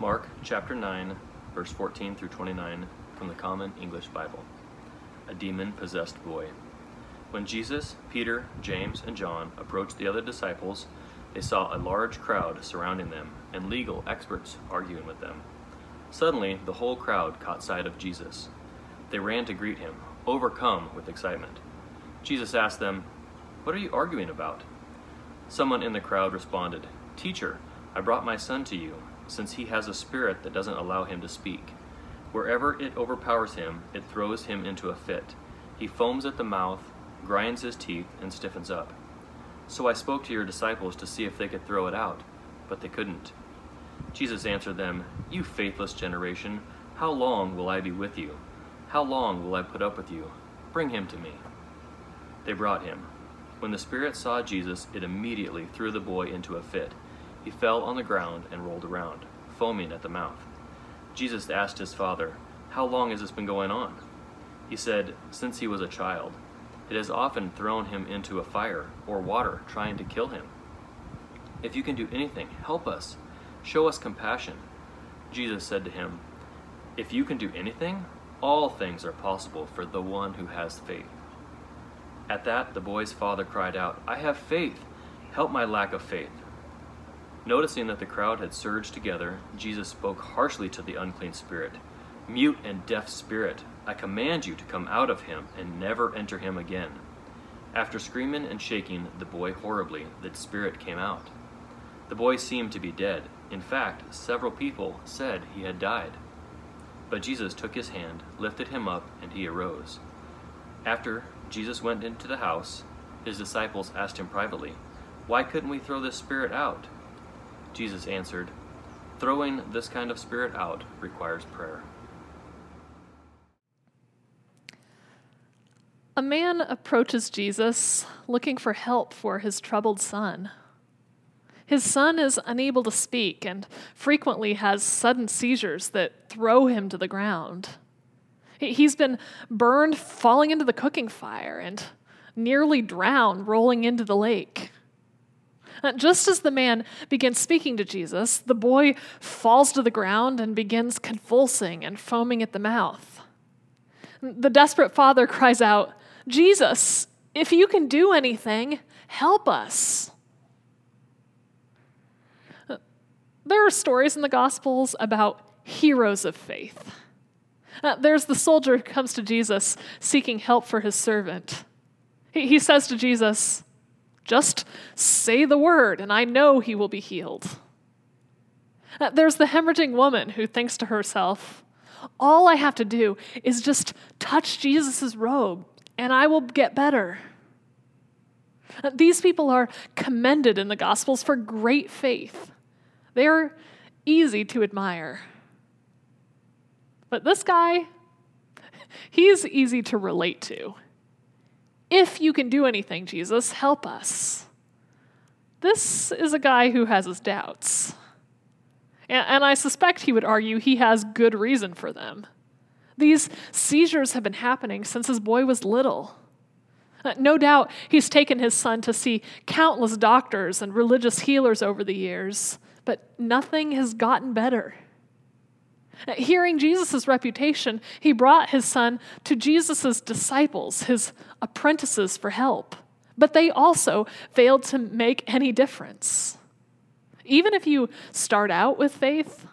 Mark chapter 9, verse 14 through 29 from the Common English Bible. A demon possessed boy. When Jesus, Peter, James, and John approached the other disciples, they saw a large crowd surrounding them and legal experts arguing with them. Suddenly, the whole crowd caught sight of Jesus. They ran to greet him, overcome with excitement. Jesus asked them, What are you arguing about? Someone in the crowd responded, Teacher, I brought my son to you since he has a spirit that doesn't allow him to speak. Wherever it overpowers him, it throws him into a fit. He foams at the mouth, grinds his teeth, and stiffens up. So I spoke to your disciples to see if they could throw it out, but they couldn't. Jesus answered them, You faithless generation, how long will I be with you? How long will I put up with you? Bring him to me. They brought him. When the spirit saw Jesus, it immediately threw the boy into a fit he fell on the ground and rolled around, foaming at the mouth. Jesus asked his father, How long has this been going on? He said, Since he was a child. It has often thrown him into a fire or water, trying to kill him. If you can do anything, help us. Show us compassion. Jesus said to him, If you can do anything, all things are possible for the one who has faith. At that, the boy's father cried out, I have faith. Help my lack of faith. Noticing that the crowd had surged together, Jesus spoke harshly to the unclean spirit Mute and deaf spirit, I command you to come out of him and never enter him again. After screaming and shaking the boy horribly, the spirit came out. The boy seemed to be dead. In fact, several people said he had died. But Jesus took his hand, lifted him up, and he arose. After Jesus went into the house, his disciples asked him privately, Why couldn't we throw this spirit out? Jesus answered, Throwing this kind of spirit out requires prayer. A man approaches Jesus looking for help for his troubled son. His son is unable to speak and frequently has sudden seizures that throw him to the ground. He's been burned falling into the cooking fire and nearly drowned rolling into the lake. Just as the man begins speaking to Jesus, the boy falls to the ground and begins convulsing and foaming at the mouth. The desperate father cries out, Jesus, if you can do anything, help us. There are stories in the Gospels about heroes of faith. Uh, there's the soldier who comes to Jesus seeking help for his servant. He, he says to Jesus, just say the word, and I know he will be healed. Uh, there's the hemorrhaging woman who thinks to herself, All I have to do is just touch Jesus' robe, and I will get better. Uh, these people are commended in the Gospels for great faith. They are easy to admire. But this guy, he's easy to relate to. If you can do anything, Jesus, help us. This is a guy who has his doubts. And, and I suspect he would argue he has good reason for them. These seizures have been happening since his boy was little. Uh, no doubt he's taken his son to see countless doctors and religious healers over the years, but nothing has gotten better. Hearing Jesus' reputation, he brought his son to Jesus' disciples, his apprentices, for help. But they also failed to make any difference. Even if you start out with faith,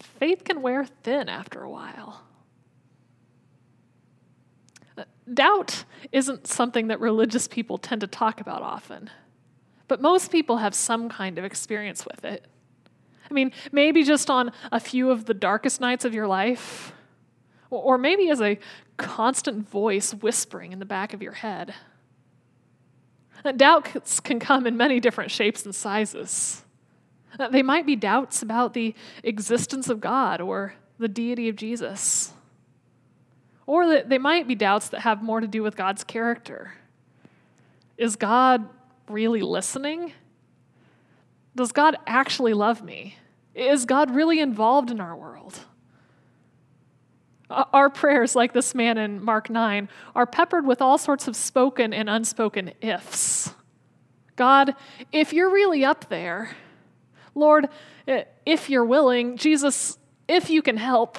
faith can wear thin after a while. Doubt isn't something that religious people tend to talk about often, but most people have some kind of experience with it. I mean, maybe just on a few of the darkest nights of your life, or maybe as a constant voice whispering in the back of your head. Uh, doubts can come in many different shapes and sizes. Uh, they might be doubts about the existence of God or the deity of Jesus. Or they might be doubts that have more to do with God's character. Is God really listening? Does God actually love me? Is God really involved in our world? Our prayers, like this man in Mark 9, are peppered with all sorts of spoken and unspoken ifs. God, if you're really up there, Lord, eh, if you're willing, Jesus, if you can help.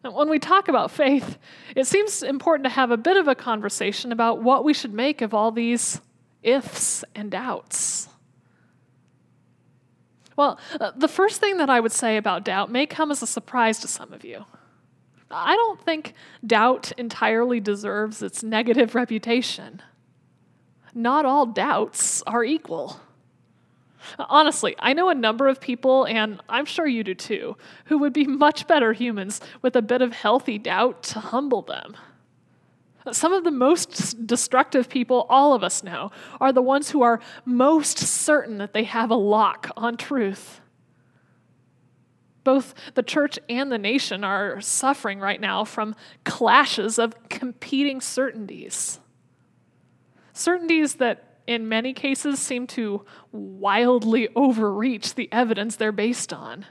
When we talk about faith, it seems important to have a bit of a conversation about what we should make of all these ifs and doubts. Well, uh, the first thing that I would say about doubt may come as a surprise to some of you. I don't think doubt entirely deserves its negative reputation. Not all doubts are equal. Honestly, I know a number of people, and I'm sure you do too, who would be much better humans with a bit of healthy doubt to humble them. Some of the most destructive people all of us know are the ones who are most certain that they have a lock on truth. Both the church and the nation are suffering right now from clashes of competing certainties. Certainties that in many cases, seem to wildly overreach the evidence they're based on.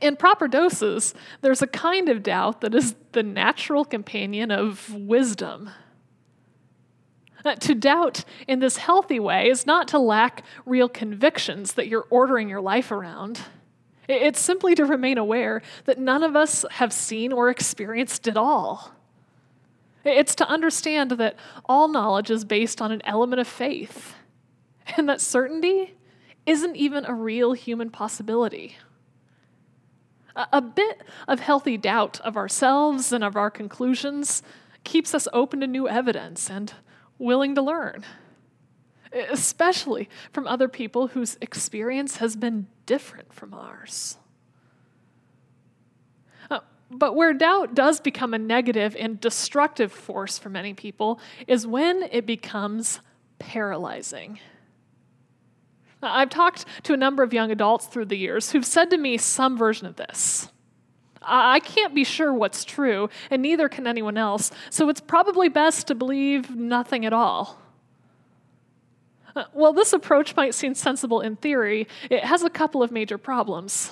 In proper doses, there's a kind of doubt that is the natural companion of wisdom. Uh, to doubt in this healthy way is not to lack real convictions that you're ordering your life around. It's simply to remain aware that none of us have seen or experienced it all. It's to understand that all knowledge is based on an element of faith, and that certainty isn't even a real human possibility. A, bit of healthy doubt of ourselves and of our conclusions keeps us open to new evidence and willing to learn, especially from other people whose experience has been different from ours. Uh, but where doubt does become a negative and destructive force for many people is when it becomes paralyzing. I've talked to a number of young adults through the years who've said to me some version of this. I can't be sure what's true, and neither can anyone else, so it's probably best to believe nothing at all. Well, this approach might seem sensible in theory, it has a couple of major problems.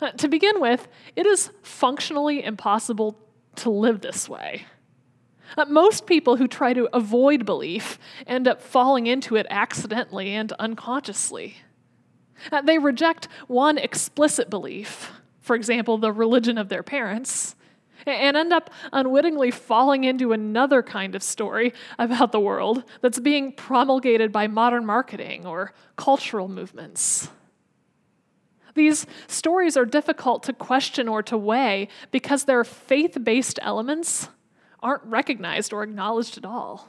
Uh, to begin with, it is functionally impossible to live this way. Uh, most people who try to avoid belief end up falling into it accidentally and unconsciously. Uh, they reject one explicit belief, for example, the religion of their parents, and end up unwittingly falling into another kind of story about the world that's being promulgated by modern marketing or cultural movements. These stories are difficult to question or to weigh because their faith based elements aren't recognized or acknowledged at all.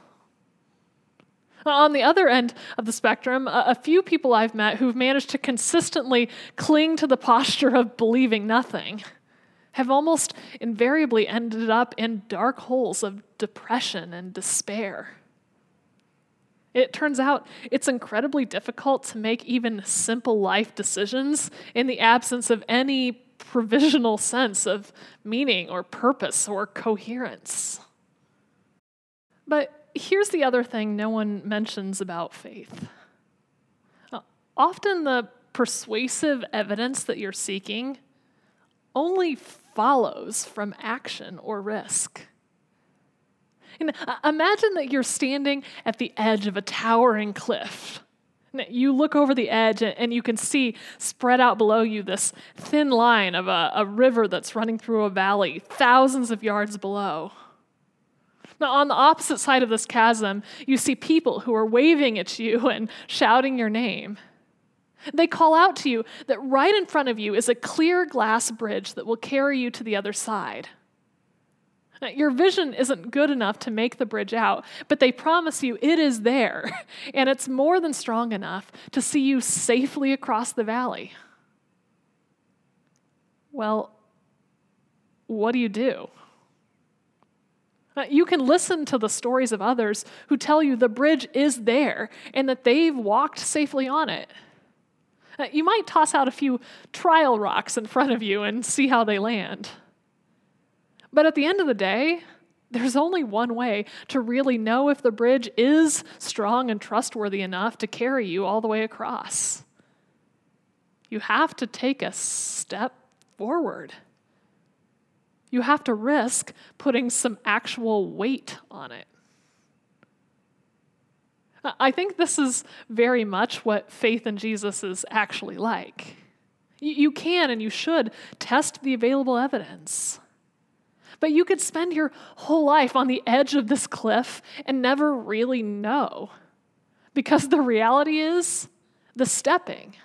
On the other end of the spectrum, a few people I've met who've managed to consistently cling to the posture of believing nothing have almost invariably ended up in dark holes of depression and despair. It turns out it's incredibly difficult to make even simple life decisions in the absence of any provisional sense of meaning or purpose or coherence. But here's the other thing no one mentions about faith. Uh, often the persuasive evidence that you're seeking only follows from action or risk. And uh, imagine that you're standing at the edge of a towering cliff. You look over the edge and you can see spread out below you this thin line of a, a river that's running through a valley thousands of yards below. Now, on the opposite side of this chasm, you see people who are waving at you and shouting your name. They call out to you that right in front of you is a clear glass bridge that will carry you to the other side. Your vision isn't good enough to make the bridge out, but they promise you it is there, and it's more than strong enough to see you safely across the valley. Well, what do you do? Uh, you can listen to the stories of others who tell you the bridge is there and that they've walked safely on it. Uh, you might toss out a few trial rocks in front of you and see how they land. But at the end of the day, there's only one way to really know if the bridge is strong and trustworthy enough to carry you all the way across. You have to take a step forward. You have to risk putting some actual weight on it. I think this is very much what faith in Jesus is actually like. You can and you should test the available evidence. But you could spend your whole life on the edge of this cliff and never really know. Because the reality is, the stepping,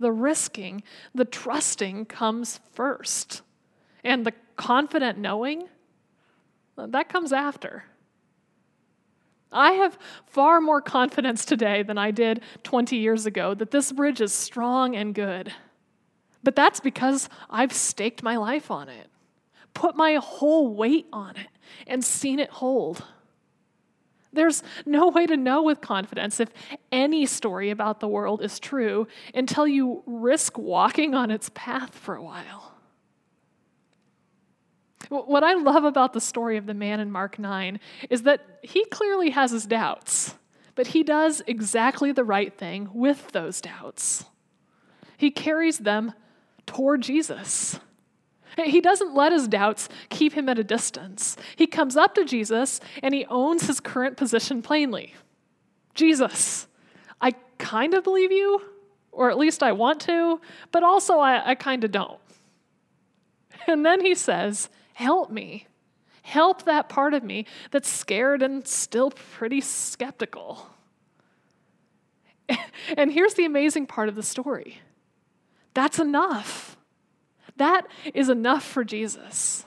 the risking, the trusting comes first. And the confident knowing, that comes after. I have far more confidence today than I did 20 years ago that this bridge is strong and good. But that's because I've staked my life on it, put my whole weight on it, and seen it hold. There's no way to know with confidence if any story about the world is true until you risk walking on its path for a while. What I love about the story of the man in Mark 9 is that he clearly has his doubts, but he does exactly the right thing with those doubts. He carries them toward Jesus. He doesn't let his doubts keep him at a distance. He comes up to Jesus and he owns his current position plainly. Jesus, I kind of believe you, or at least I want to, but also I, I kind of don't. And then he says, Help me. Help that part of me that's scared and still pretty skeptical. And here's the amazing part of the story that's enough. That is enough for Jesus.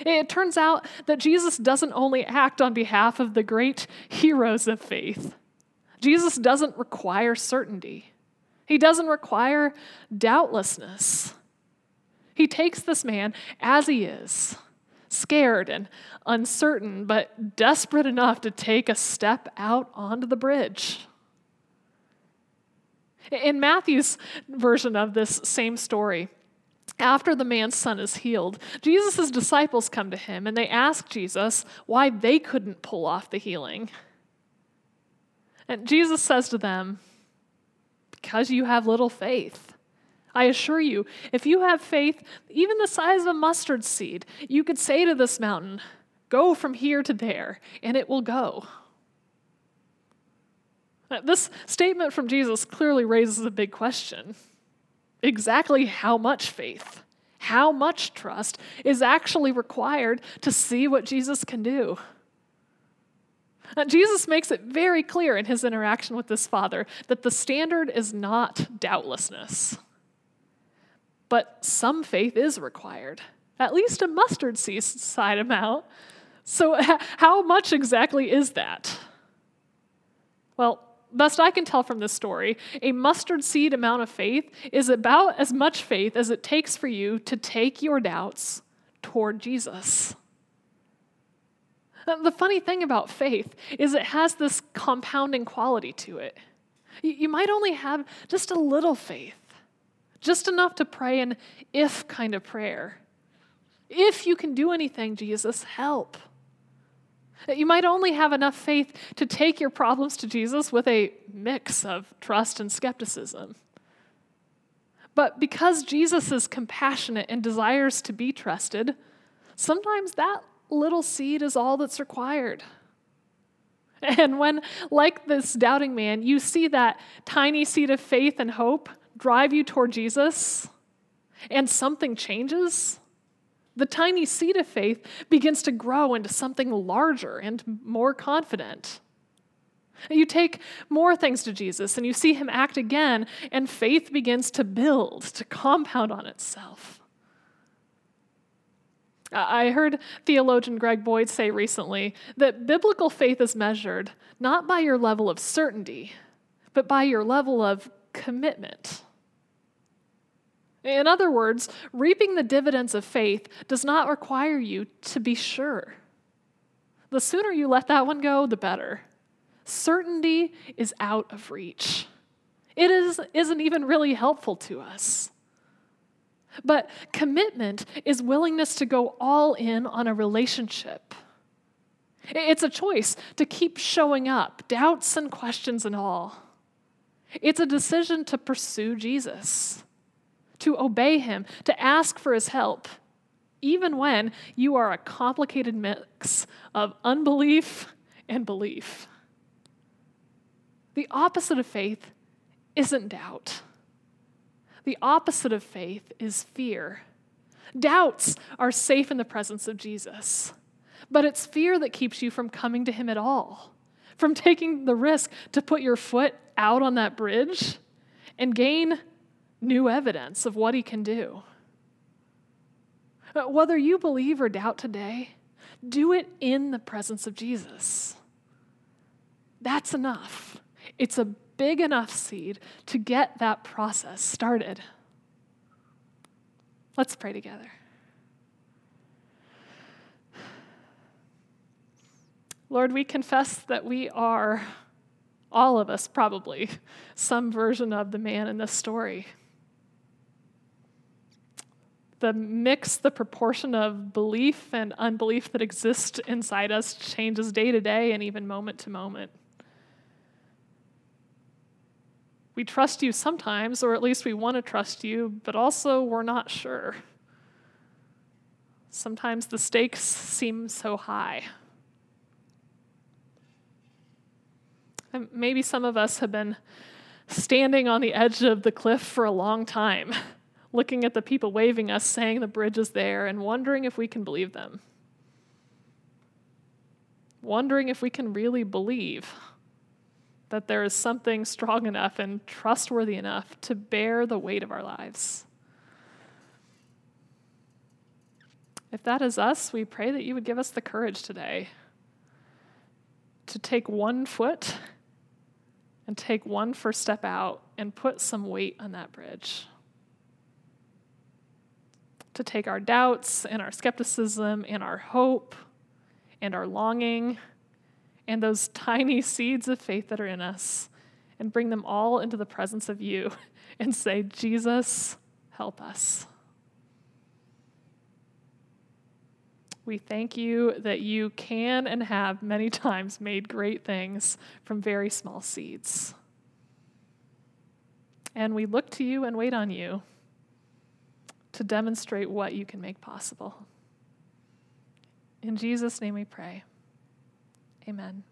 It turns out that Jesus doesn't only act on behalf of the great heroes of faith, Jesus doesn't require certainty, He doesn't require doubtlessness. He takes this man as he is, scared and uncertain, but desperate enough to take a step out onto the bridge. In Matthew's version of this same story, after the man's son is healed, Jesus' disciples come to him and they ask Jesus why they couldn't pull off the healing. And Jesus says to them, Because you have little faith. I assure you, if you have faith, even the size of a mustard seed, you could say to this mountain, Go from here to there, and it will go. This statement from Jesus clearly raises a big question. Exactly how much faith, how much trust is actually required to see what Jesus can do? Uh, Jesus makes it very clear in his interaction with this father that the standard is not doubtlessness but some faith is required, at least a mustard seed side amount. So, how much exactly is that? Well, best I can tell from this story, a mustard seed amount of faith is about as much faith as it takes for you to take your doubts toward Jesus. Uh, the funny thing about faith is it has this compounding quality to it. You might only have just a little faith, just enough to pray an if kind of prayer. If you can do anything, Jesus, help. You might only have enough faith to take your problems to Jesus with a mix of trust and skepticism. But because Jesus is compassionate and desires to be trusted, sometimes that little seed is all that's required. And when, like this doubting man, you see that tiny seed of faith and hope, drive you toward Jesus and something changes, the tiny seed of faith begins to grow into something larger and more confident. You take more things to Jesus and you see him act again, and faith begins to build, to compound on itself. I heard theologian Greg Boyd say recently that biblical faith is measured not by your level of certainty, but by your level of commitment. In other words, reaping the dividends of faith does not require you to be sure. The sooner you let that one go, the better. Certainty is out of reach. It is, isn't even really helpful to us. But commitment is willingness to go all in on a relationship. It's a choice to keep showing up, doubts and questions and all. It's a decision to pursue Jesus to obey Him, to ask for His help, even when you are a complicated mix of unbelief and belief. The opposite of faith isn't doubt. The opposite of faith is fear. Doubts are safe in the presence of Jesus, but it's fear that keeps you from coming to Him at all, from taking the risk to put your foot out on that bridge and gain new evidence of what He can do. Uh, whether you believe or doubt today, do it in the presence of Jesus. That's enough. It's a big enough seed to get that process started. Let's pray together. Lord, we confess that we are, all of us probably, some version of the man in this story. The mix, the proportion of belief and unbelief that exists inside us changes day to day and even moment to moment. we trust you sometimes, or at least we want to trust you, but also we're not sure. Sometimes the stakes seem so high. And maybe some of us have been standing on the edge of the cliff for a long time, looking at the people waving us, saying the bridge is there, and wondering if we can believe them. Wondering if we can really believe that there is something strong enough and trustworthy enough to bear the weight of our lives. If that is us, we pray that you would give us the courage today to take one foot and take one first step out and put some weight on that bridge. To take our doubts and our skepticism and our hope and our longing and those tiny seeds of faith that are in us and bring them all into the presence of you and say, Jesus, help us. We thank you that you can and have many times made great things from very small seeds. And we look to you and wait on you to demonstrate what you can make possible. In Jesus' name we pray. Amen.